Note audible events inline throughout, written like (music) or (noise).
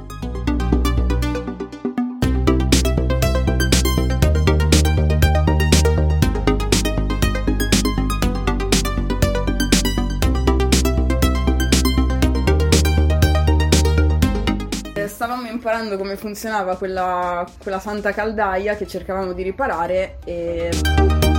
stavamo imparando come funzionava quella, quella santa caldaia che cercavamo di riparare e...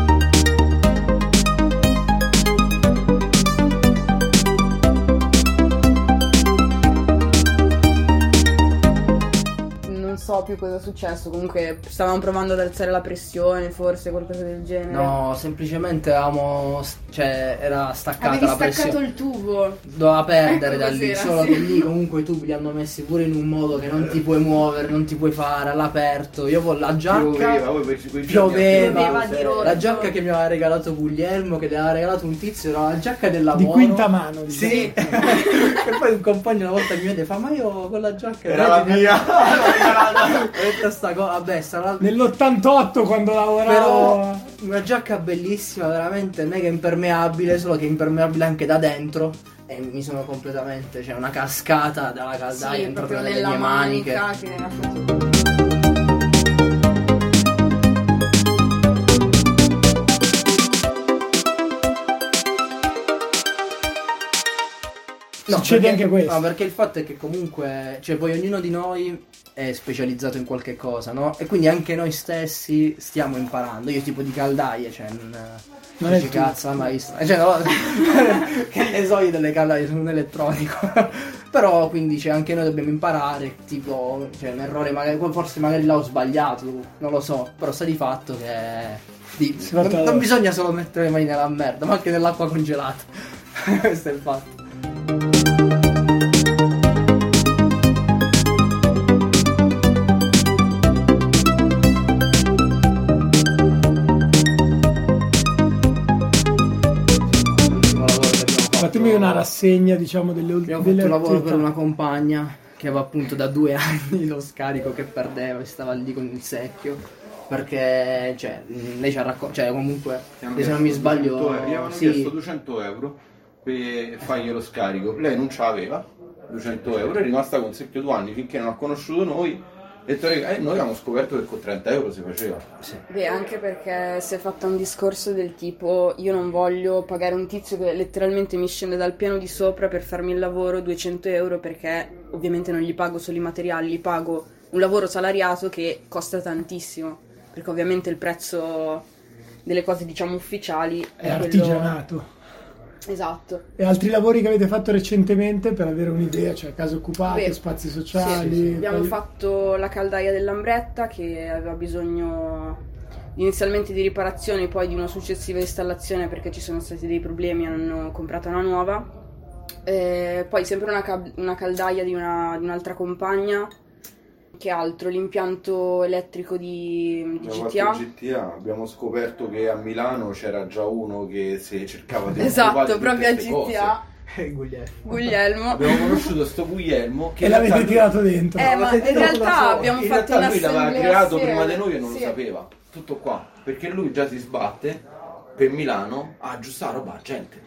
so più cosa è successo, comunque stavamo provando ad alzare la pressione, forse qualcosa del genere. No, semplicemente avevamo. cioè, era staccata Avevi la staccato pressione. il tubo. Doveva (laughs) perdere Ecco da lì, solo sì. che lì comunque i tubi li hanno messi pure in un modo che non ti puoi muovere, non ti puoi fare all'aperto. Io con la giacca. Pioveva, Pioveva, Pioveva la giacca che mi aveva regalato Guglielmo, che le aveva regalato un tizio, era la giacca del lavoro. Di quinta mano, diciamo. Sì, (laughs) e poi un compagno una volta mi vede fa ma io con la giacca Era la mia. (laughs) ho detto sta cosa, vabbè sarà Nell'88 quando lavoravo però una giacca bellissima, veramente mega impermeabile, solo che impermeabile anche da dentro. E mi sono completamente, cioè una cascata dalla caldaia Sì, entrata proprio nelle mie maniche. manica che No, Succede perché- anche questo. No, perché il fatto è che comunque, cioè poi ognuno di noi è specializzato in qualche cosa, no? E quindi anche noi stessi stiamo imparando. Io tipo di caldaie, cioè non, Non tuo. cazzo, mai visto. Cioè, no, (laughs) che ne so io delle caldaie, sono un elettronico. (laughs) Però quindi cioè, anche noi dobbiamo imparare, tipo, cioè un errore magari, forse magari l'ho sbagliato, non lo so, però sta di fatto che di- non, non bisogna solo mettere le mani nella merda, ma anche nell'acqua congelata. (laughs) Questo è il fatto. Rassegna, diciamo, delle ultime Abbiamo fatto un lavoro per una compagna che aveva appunto da due (laughs) anni lo scarico che perdeva e stava lì con il secchio. Perché, cioè, lei ci ha raccontato, cioè, comunque, se non mi sbaglio, 200 euro. Gli avevano sì, chiesto 200 euro per fargli lo scarico. Lei non ce l'aveva, 200 euro, è rimasta con secchio due anni finché non ha conosciuto noi. Detto, "Eh, noi abbiamo scoperto che con 30 euro si faceva. Beh, anche perché si è fatto un discorso del tipo io non voglio pagare un tizio che letteralmente mi scende dal piano di sopra per farmi il lavoro 200 euro perché ovviamente non gli pago solo i materiali, gli pago un lavoro salariato che costa tantissimo. Perché ovviamente il prezzo delle cose diciamo ufficiali È quello- artigianato. Esatto. E altri lavori che avete fatto recentemente per avere un'idea, cioè case occupate, Beh, spazi sì, sociali. sì, sì. Abbiamo poi- fatto la caldaia dell'Ambretta che aveva bisogno inizialmente di riparazioni, poi di una successiva installazione perché ci sono stati dei problemi, hanno comprato una nuova. Eh, poi sempre una, cab- una caldaia di, una- di un'altra compagna. Che altro? L'impianto elettrico di, di GTA. GTA, abbiamo scoperto che a Milano c'era già uno che si cercava di Esatto, proprio a GTA. Eh, Guglielmo. Guglielmo. Abbiamo conosciuto sto Guglielmo che E l'avete lui- tirato dentro. Eh, ma in realtà abbiamo in fatto realtà lui l'aveva creato assieme. prima di noi e non Sì. lo sapeva. Tutto qua. Perché lui già si sbatte per Milano a aggiustare roba gente.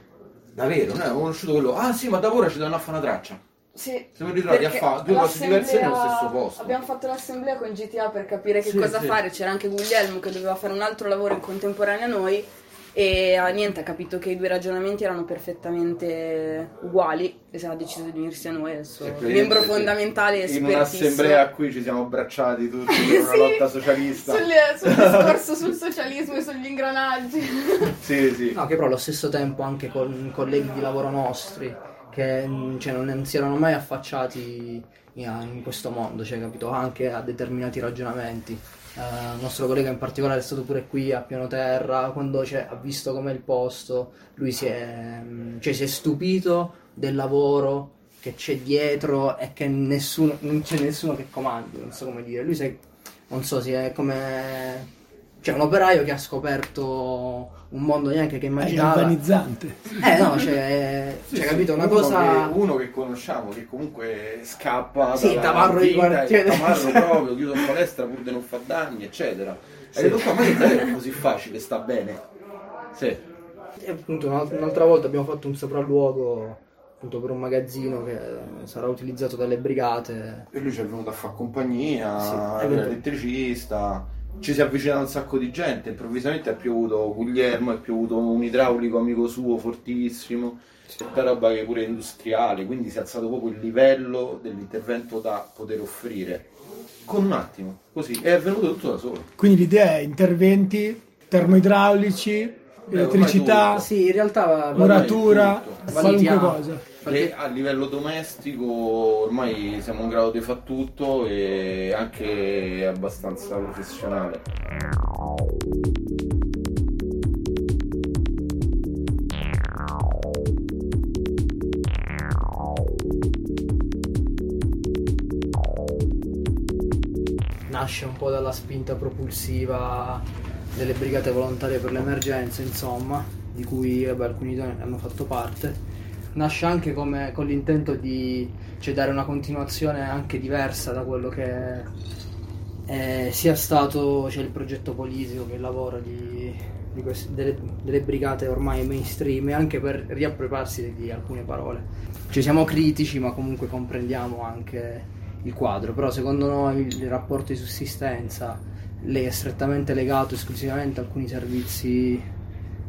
Davvero, noi abbiamo conosciuto quello. Ah sì, ma da ora ci danno a fare una traccia. Sì, Siamo ritrovati a fare due cose diverse nello stesso posto. Abbiamo fatto l'assemblea con GTA per capire che Sì, cosa sì. fare. C'era anche Guglielmo che doveva fare un altro lavoro in contemporanea a noi. E ah, niente, ha capito che i due ragionamenti erano perfettamente uguali e si ha deciso di unirsi a noi adesso. Membro fondamentale e In un'assemblea a cui ci siamo abbracciati tutti per una (laughs) Sì, lotta socialista. sul, sul (laughs) discorso sul socialismo e sugli ingranaggi. Sì, sì. No, che però allo stesso tempo anche con colleghi di lavoro nostri che mh, cioè, non, si erano mai affacciati in, in questo mondo, cioè, capito? Anche a determinati ragionamenti. Eh, il nostro collega in particolare è stato pure qui a piano terra, quando cioè, ha visto com'è il posto, lui si è, mh, cioè, si è stupito del lavoro che c'è dietro e che nessuno, non c'è nessuno che comandi, non so come dire. Lui si è- non so, si è come C'è un operaio che ha scoperto un mondo neanche che È immaginava. galvanizzante. Eh no, cioè, Sì, cioè, sì, capito, una uno cosa... che- uno che conosciamo che comunque scappa Sì, dalla tamarro di quartiere. tamarro proprio chiuso in palestra pur di non far danni eccetera e detto qua ma che davvero è così facile sta bene sì E appunto un'al- un'altra volta abbiamo fatto un sopralluogo appunto per un magazzino che sarà utilizzato dalle brigate. e lui ci è venuto a fare compagnia Sì, è elettricista ci si è avvicinato un sacco di gente improvvisamente è piovuto Guglielmo è piovuto un idraulico amico suo fortissimo tutta roba che pure è industriale quindi si è alzato proprio il livello dell'intervento da poter offrire. Con un attimo così è venuto tutto da solo. Quindi l'idea è interventi termoidraulici, elettricità. Sì, in realtà muratura, qualunque cosa. E a livello domestico ormai siamo in grado di fare tutto e anche abbastanza professionale. nasce un po' dalla spinta propulsiva delle brigate volontarie per l'emergenza, insomma, di cui vabbè, alcuni hanno fatto parte. Nasce anche come, con l'intento di cioè, dare una continuazione anche diversa da quello che è sia stato cioè, il progetto politico che il lavoro di, di queste- delle, delle brigate ormai mainstream e anche per riappropriarsi di, alcune parole. Cioè, siamo critici ma comunque comprendiamo anche il quadro, però secondo noi il rapporto di sussistenza le- è strettamente legato esclusivamente a alcuni servizi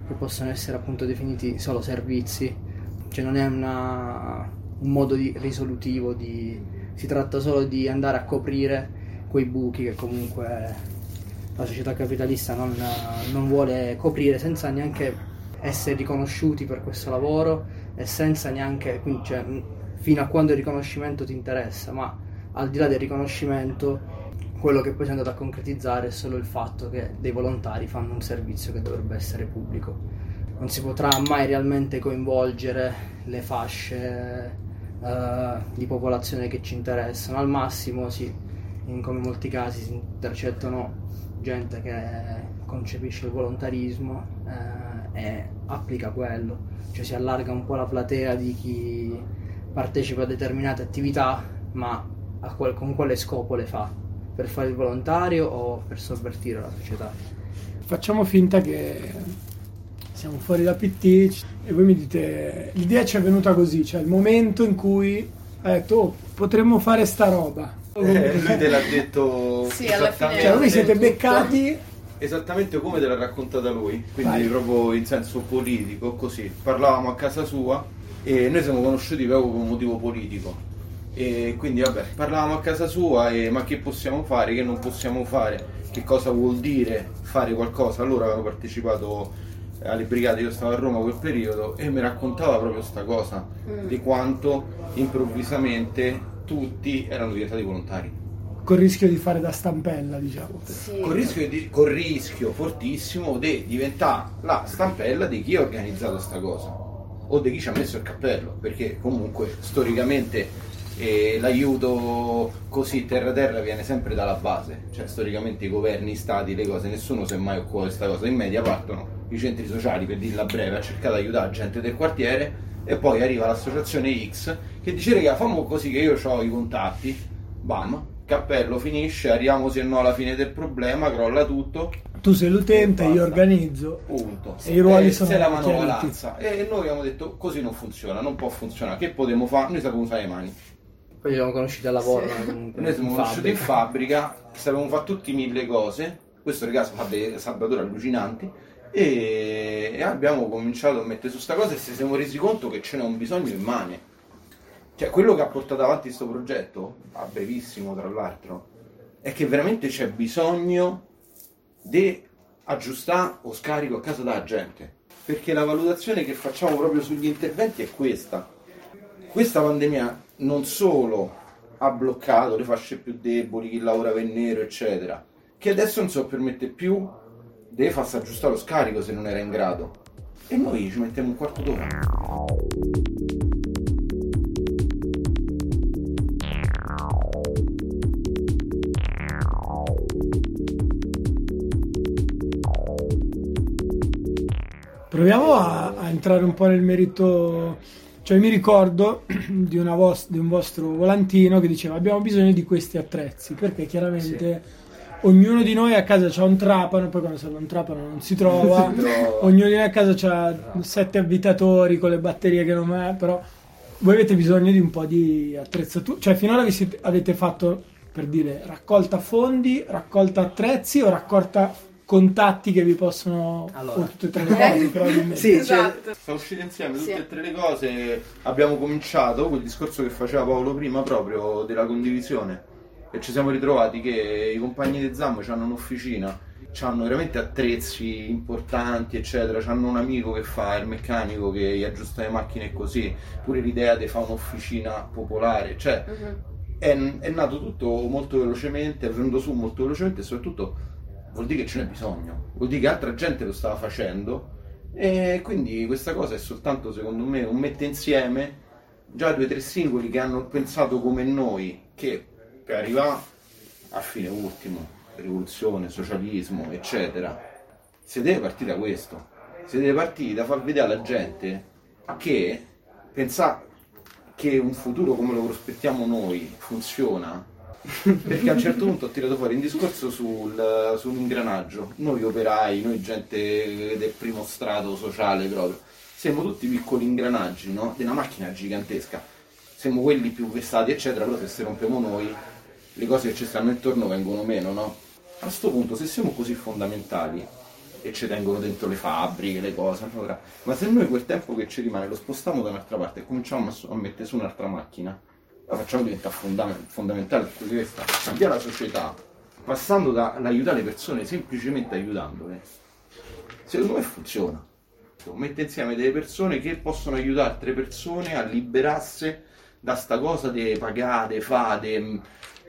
che possono essere appunto definiti solo servizi, cioè non è una- un modo di- risolutivo, di, si tratta solo di andare a coprire quei buchi che comunque la società capitalista non, non vuole coprire senza neanche essere riconosciuti per questo lavoro e senza neanche, quindi, cioè, fino a quando il riconoscimento ti interessa, ma al di là del riconoscimento quello che poi si è andato a concretizzare è solo il fatto che dei volontari fanno un servizio che dovrebbe essere pubblico. Non si potrà mai realmente coinvolgere le fasce eh, di popolazione che ci interessano. Al massimo, sì, in come in molti casi si intercettano gente che concepisce il volontarismo eh, e applica quello, cioè si allarga un po' la platea di chi partecipa a determinate attività, ma a qual- con quale scopo le fa? Per fare il volontario o per sovvertire la società? Facciamo finta che siamo fuori da PT e voi mi dite l'idea ci è venuta così, cioè il momento in cui ha detto oh, potremmo fare sta roba. Eh, lui te l'ha detto (laughs) Sì, alla fine- Cioè voi siete beccati esattamente come te l'ha raccontata lui, quindi Vai. proprio in senso politico, così. Parlavamo a casa sua e noi siamo conosciuti proprio per un motivo politico. E quindi vabbè, parlavamo a casa sua e ma che possiamo fare, che non possiamo fare, che cosa vuol dire fare qualcosa. Allora avevo partecipato alle brigate, io stavo a Roma quel periodo e mi raccontava proprio sta cosa di quanto improvvisamente tutti erano diventati volontari. col rischio di fare da stampella, diciamo. Sì. Col rischio, di- col rischio fortissimo di diventare la stampella di chi ha organizzato sta cosa o di chi ci ha messo il cappello perché comunque storicamente eh, l'aiuto così terra terra viene sempre dalla base. Cioè storicamente i governi, i stati, le cose nessuno si è mai occupato di questa cosa. In media partono i centri sociali per dirla breve a cercare di aiutare gente del quartiere e poi arriva l'associazione X che dice raga fammo così che io ho i contatti. Bam cappello finisce arriviamo se no alla fine del problema crolla tutto. Tu sei l'utente, io organizzo. punto. E i ruoli sono se la manovalanza e noi abbiamo detto così non funziona non può funzionare. Che potremmo fare? Noi sapevamo usare le mani Poi ci siamo conosciuti al lavoro, comunque noi siamo conosciuti in fabbrica. fabbrica sapevamo fare tutti mille cose. Questo ragazzo fa delle saldature allucinanti. E, e abbiamo cominciato a mettere su sta cosa e ci siamo resi conto che ce n'è un bisogno immane. Cioè quello che ha portato avanti questo progetto a brevissimo tra l'altro è che veramente c'è bisogno di aggiustare o scarico a casa della gente. Perché la valutazione che facciamo proprio sugli interventi è questa questa pandemia non solo ha bloccato le fasce più deboli, chi lavora per nero, eccetera, che adesso non si può permette più deve farsi aggiustare lo scarico se non era in grado. E noi ci mettiamo un quarto d'ora. Proviamo a, a entrare un po' nel merito. Cioè, mi ricordo (clears throat) di, una vos- di un vostro volantino che diceva abbiamo bisogno di questi attrezzi perché chiaramente ognuno di noi a casa ha un trapano, poi quando serve un trapano non si trova, (laughs) ognuno di noi a casa ha sette avvitatori con le batterie che non è, però voi avete bisogno di un po' di attrezzatura, cioè finora vi siete, avete fatto per dire raccolta fondi, raccolta attrezzi o raccolta contatti che vi possono Allora. o tutte e tre le (laughs) cose probabilmente. Sì, cioè, Esatto. Sono uscite insieme tutte Sì. e tre le cose. Abbiamo cominciato quel discorso che faceva Paolo prima, proprio della condivisione. E ci siamo ritrovati che i compagni di Zammo hanno un'officina, hanno veramente attrezzi importanti, eccetera. Hanno un amico che fa il meccanico che gli aggiusta le macchine e così. Pure l'idea di fare un'officina popolare. Cioè, Mhm. è, è nato tutto molto velocemente, è venuto su molto velocemente e soprattutto vuol dire che ce n'è bisogno, vuol dire che altra gente lo stava facendo. E quindi questa cosa è soltanto secondo me un mette insieme già due o tre singoli che hanno pensato come noi che per arrivare a fine ultimo, rivoluzione, socialismo, eccetera, si deve partire da questo, si deve partire da far vedere alla gente che pensare che un futuro come lo prospettiamo noi funziona perché a un certo punto ho tirato fuori un discorso sul, su ingranaggio noi operai, noi gente del primo strato sociale proprio siamo tutti piccoli ingranaggi no? di una macchina gigantesca siamo quelli più vessati eccetera però se si rompiamo noi le cose che ci stanno intorno vengono meno no? a questo punto se siamo così fondamentali e ci tengono dentro le fabbriche, le cose. allora- ma se noi quel tempo che ci rimane lo spostiamo da un'altra parte e cominciamo a mettere su un'altra macchina, la facciamo diventare fonda- fondamentale per questa, cambiare la società, passando dall'aiutare le persone semplicemente aiutandole, secondo me funziona. Mette insieme delle persone che possono aiutare altre persone a liberarsi da sta cosa di pagate, fate, mh,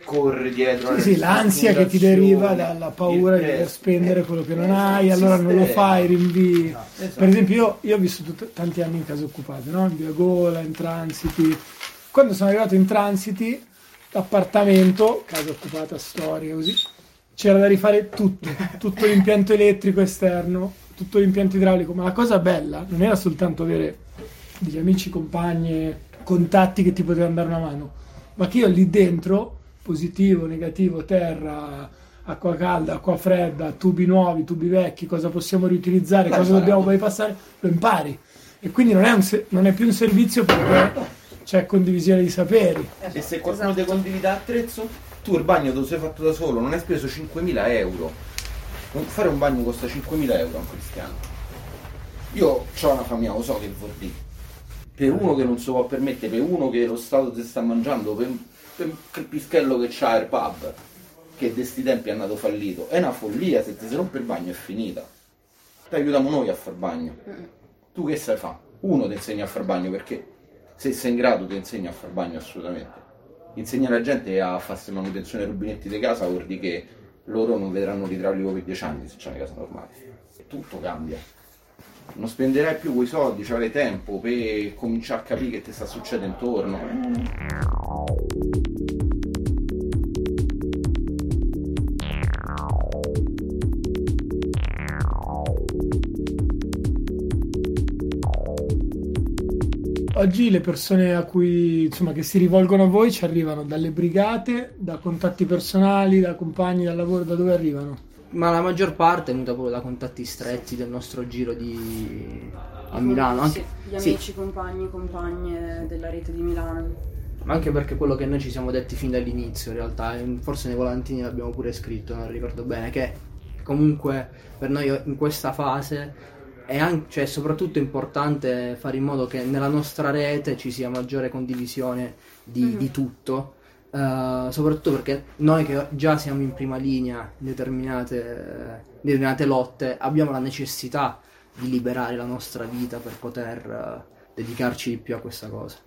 corre dietro Sì, sì, l'ansia che ti deriva dalla paura di dover spendere quello che non hai, allora non lo fai, rinvii. Esatto. Per esempio, io, io ho vissuto t- tanti anni in case occupate, no? in via Gola, in transiti. Quando sono arrivato in transiti, l'appartamento, casa occupata storica così, c'era da rifare tutto, tutto l'impianto elettrico esterno, tutto l'impianto idraulico. Ma la cosa bella non era soltanto avere degli amici, compagni, contatti che ti potevano dare una mano, ma che io lì dentro, positivo, negativo, terra, acqua calda, acqua fredda, tubi nuovi, tubi vecchi, cosa possiamo riutilizzare, L'hai cosa dobbiamo bypassare, lo impari. E quindi non è, se- non è più un servizio perché c'è condivisione di saperi. E se qualcuno ti condivide attrezzo, tu il bagno te lo sei fatto da solo, non hai speso 5.000 euro. Fare un bagno costa 5.000 euro a un cristiano. Io ho una famiglia, lo so che vuol dire. Per uno che non si può permettere, per uno che lo Stato ti sta mangiando, per, per quel pischello che c'ha il pub, che di sti tempi è andato fallito, è una follia, se ti si rompe il bagno è finita. Ti aiutiamo noi a far bagno. Tu che sai fare? Uno ti insegna a far bagno perché se sei in grado ti insegna a far bagno assolutamente. Insegna la gente a farsi manutenzione ai rubinetti di casa vuol dire che loro non vedranno l'idraulico per 10 anni se c'è una casa normale. Tutto cambia. Non spenderai più quei soldi, ci tempo per cominciare a capire che ti sta succedendo intorno. Oggi le persone a cui, insomma, che si rivolgono a voi ci arrivano dalle brigate, da contatti personali, da compagni dal lavoro, da dove arrivano? Ma la maggior parte è venuta proprio da contatti stretti del nostro giro di... a Milano. Anche, Sì, gli sì, amici, compagni, compagne della rete di Milano. ma anche perché quello che noi ci siamo detti fin dall'inizio, in realtà, forse nei volantini l'abbiamo pure scritto, non ricordo bene, che comunque per noi in questa fase è anche, cioè, soprattutto importante fare in modo che nella nostra rete ci sia maggiore condivisione di, di tutto. eh, soprattutto perché noi che già siamo in prima linea in determinate, in determinate lotte abbiamo la necessità di liberare la nostra vita per poter eh, dedicarci di più a questa cosa.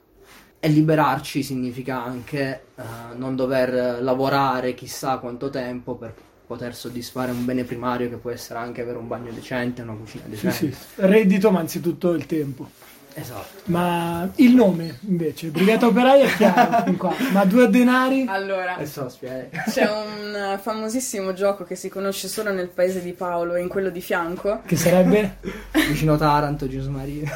E liberarci significa anche eh, non dover lavorare chissà quanto tempo per poter soddisfare un bene primario che può essere anche avere un bagno decente, una cucina Sì, decente. sì. Reddito, ma anzitutto il tempo. Esatto. Ma il nome invece, Brigata Operaia è chiaro (laughs) qua. Ma due denari? Allora, c'è un famosissimo gioco che si conosce solo nel paese di Paolo e in quello di fianco. Che sarebbe? (laughs) Vicino Taranto, Ginosa Marina.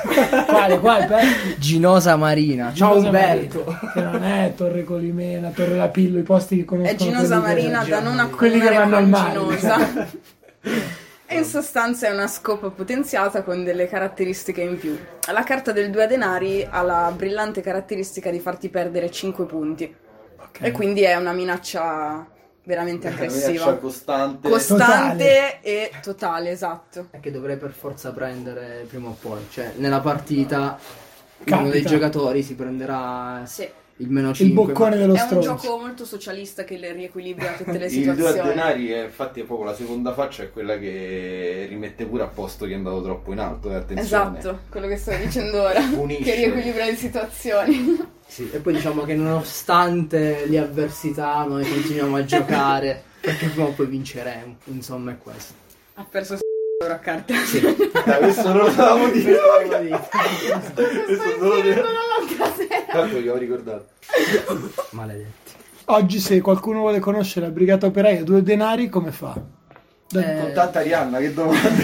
Quale? Quale? Per? Ginosa Marina. Ciao Ginosa Umberto. Marina, Che non è Torre Colimena, Torre Lapillo, i posti che conoscono. È Ginosa che- Marina da non Quelli che accumulare vanno al con mare. Ginosa. (laughs) E in sostanza è una scopa potenziata con delle caratteristiche in più. La carta del due denari ha la brillante caratteristica di farti perdere 5 punti. Ok. E quindi è una minaccia veramente Una minaccia aggressiva. costante. Costante Totale. e totale, esatto. È che dovrei per forza prendere prima o poi. Cioè, nella partita Capita. uno dei giocatori si prenderà Sì. Il meno Il 5. boccone dello È un stronzo. gioco molto socialista che le riequilibra (laughs) tutte le Il due a situazioni. denari è infatti è proprio la seconda faccia, è quella che rimette pure a posto chi è andato troppo in alto, eh, attenzione. Esatto, quello che sto dicendo ora. (laughs) Punisce. che riequilibra le situazioni. (laughs) Sì, e poi diciamo che nonostante le avversità noi continuiamo a giocare perché prima o poi vinceremo. Insomma, è questo. ha perso euro a carte. (laughs) Dai, questo non lo dovevamo dire. Sto questo non lo dire. dall'altra sera. Tanto vi ho ricordato. Maledetti. Oggi se qualcuno vuole conoscere la Brigata Operaia due denari, come fa? Eh, Contatta Arianna, che domande?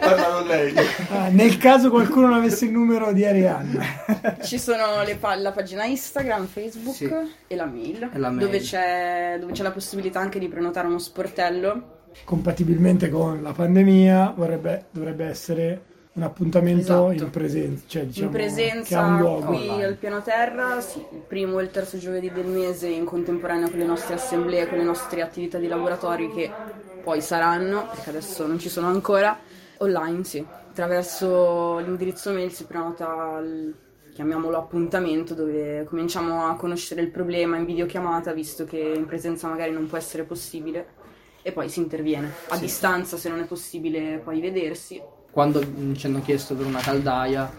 Parla con lei. ah, nel caso qualcuno non avesse il numero di Arianna. Ci sono le pa- la pagina Instagram, Facebook Sì. e la mail, E la mail. Dove, c'è, dove c'è la possibilità anche di prenotare uno sportello. Compatibilmente con la pandemia vorrebbe, dovrebbe essere un appuntamento Esatto. in presenza, cioè diciamo in che ha presenza un luogo. qui online. al piano terra, sì, il primo e il terzo giovedì del mese in contemporanea con le nostre assemblee, con le nostre attività di laboratori che poi saranno, perché adesso non ci sono ancora, online sì. Attraverso l'indirizzo mail si prenota il chiamiamolo appuntamento dove cominciamo a conoscere il problema in videochiamata visto che in presenza magari non può essere possibile e poi si interviene a distanza se non è possibile poi vedersi Quando mm, ci hanno chiesto per una caldaia,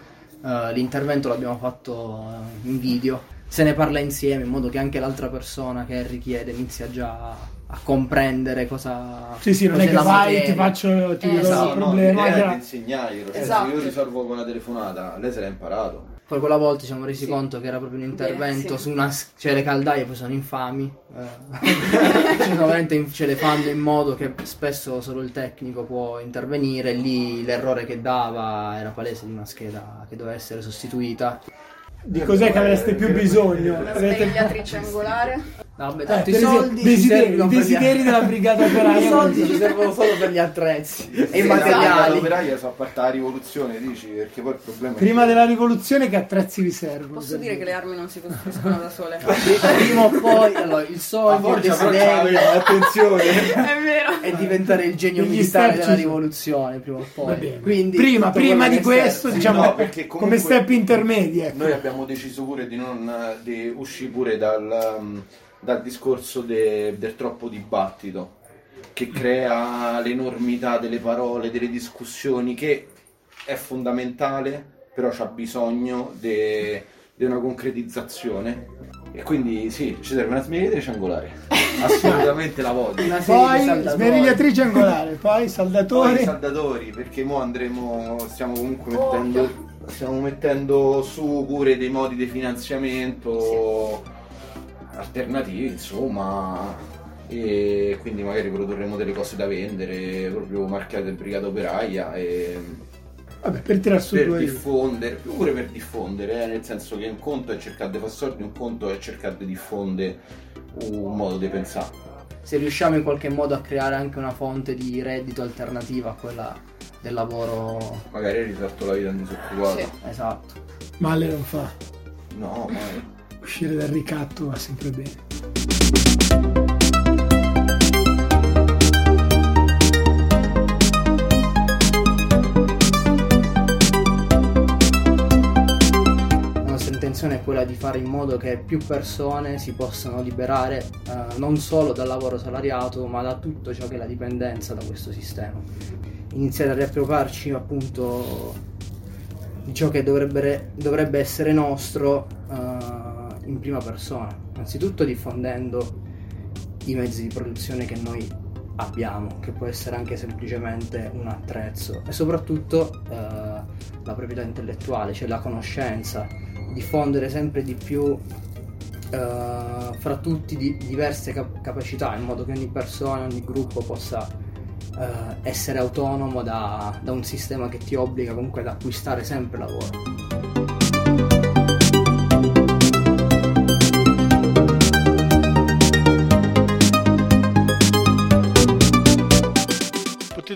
eh, l'intervento l'abbiamo fatto eh, in video. Se ne parla insieme in modo che anche l'altra persona che richiede inizia già a comprendere cosa. Sì, sì, non è che vai, materia. ti faccio, ti Eh, sì, il no, problema. l'idea che- è di insegnarglielo, cioè, Esatto. se io risolvo con una telefonata, lei se l'ha imparato. Poi quella volta ci siamo resi Sì. conto che era proprio un intervento Bene, sì. su una. cioè le caldaie poi sono infami. eh. (laughs) Cioè, veramente in- ce le fanno in modo che spesso solo il tecnico può intervenire. Lì l'errore che dava era palese di una scheda che doveva essere sostituita. Di cos'è che avreste più bisogno? la Avrete- sveglia Vabbè, Eh, tanto i per esempio, soldi desideri, i desideri della Brigata I Operaia. soldi ci servono solo per gli attrezzi e i Sì, materiali. L'operaia sa parte la rivoluzione, dici, perché poi il problema è Prima che- della rivoluzione che attrezzi vi servono? Posso dire che le armi non si costruiscono da sole? (laughs) Prima o poi, allora, il sogno, il desiderio attenzione. È vero. è diventare il genio Degli militare della rivoluzione prima o poi. Quindi, prima prima di questo, serve. diciamo, no, perché come step intermedi. Ecco. Noi abbiamo deciso pure di non di uscire pure dal, um, dal discorso de- del troppo dibattito che crea l'enormità delle parole, delle discussioni che è fondamentale, però c'ha bisogno di una concretizzazione. E quindi sì, ci serve una smerigliatrice angolare. (laughs) Assolutamente la voglio. Una Poi saldatori. smerigliatrice angolare, poi Poi i saldatori. saldatori, perché mo andremo, stiamo comunque mettendo, stiamo mettendo su pure dei modi di finanziamento alternativi, insomma, e quindi magari produrremo delle cose da vendere, proprio marchiate Brigata Operaia e Vabbè, per tirar su per diffondere, pure per diffondere, eh, nel senso che un conto è cercare di fare soldi, un conto è cercare di diffondere un modo di pensare. Se riusciamo in qualche modo a creare anche una fonte di reddito alternativa a quella del lavoro. Magari hai risolto la vita di un disoccupato. Sì. Esatto. Male non fa. No, ma Uscire dal ricatto va sempre bene. È quella di fare in modo che più persone si possano liberare eh, non solo dal lavoro salariato, ma da tutto ciò che è la dipendenza da questo sistema. Iniziare a riappropriarci appunto di ciò che dovrebbe, dovrebbe essere nostro eh, in prima persona, anzitutto diffondendo i mezzi di produzione che noi abbiamo, che può essere anche semplicemente un attrezzo e soprattutto eh, la proprietà intellettuale, cioè la conoscenza, diffondere sempre di più eh, fra tutti di, diverse cap- capacità in modo che ogni persona, ogni gruppo possa eh, essere autonomo da, da un sistema che ti obbliga comunque ad acquistare sempre lavoro.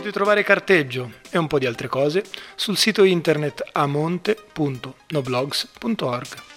Potete trovare carteggio e un po' di altre cose sul sito internet amonte.noblogs.org.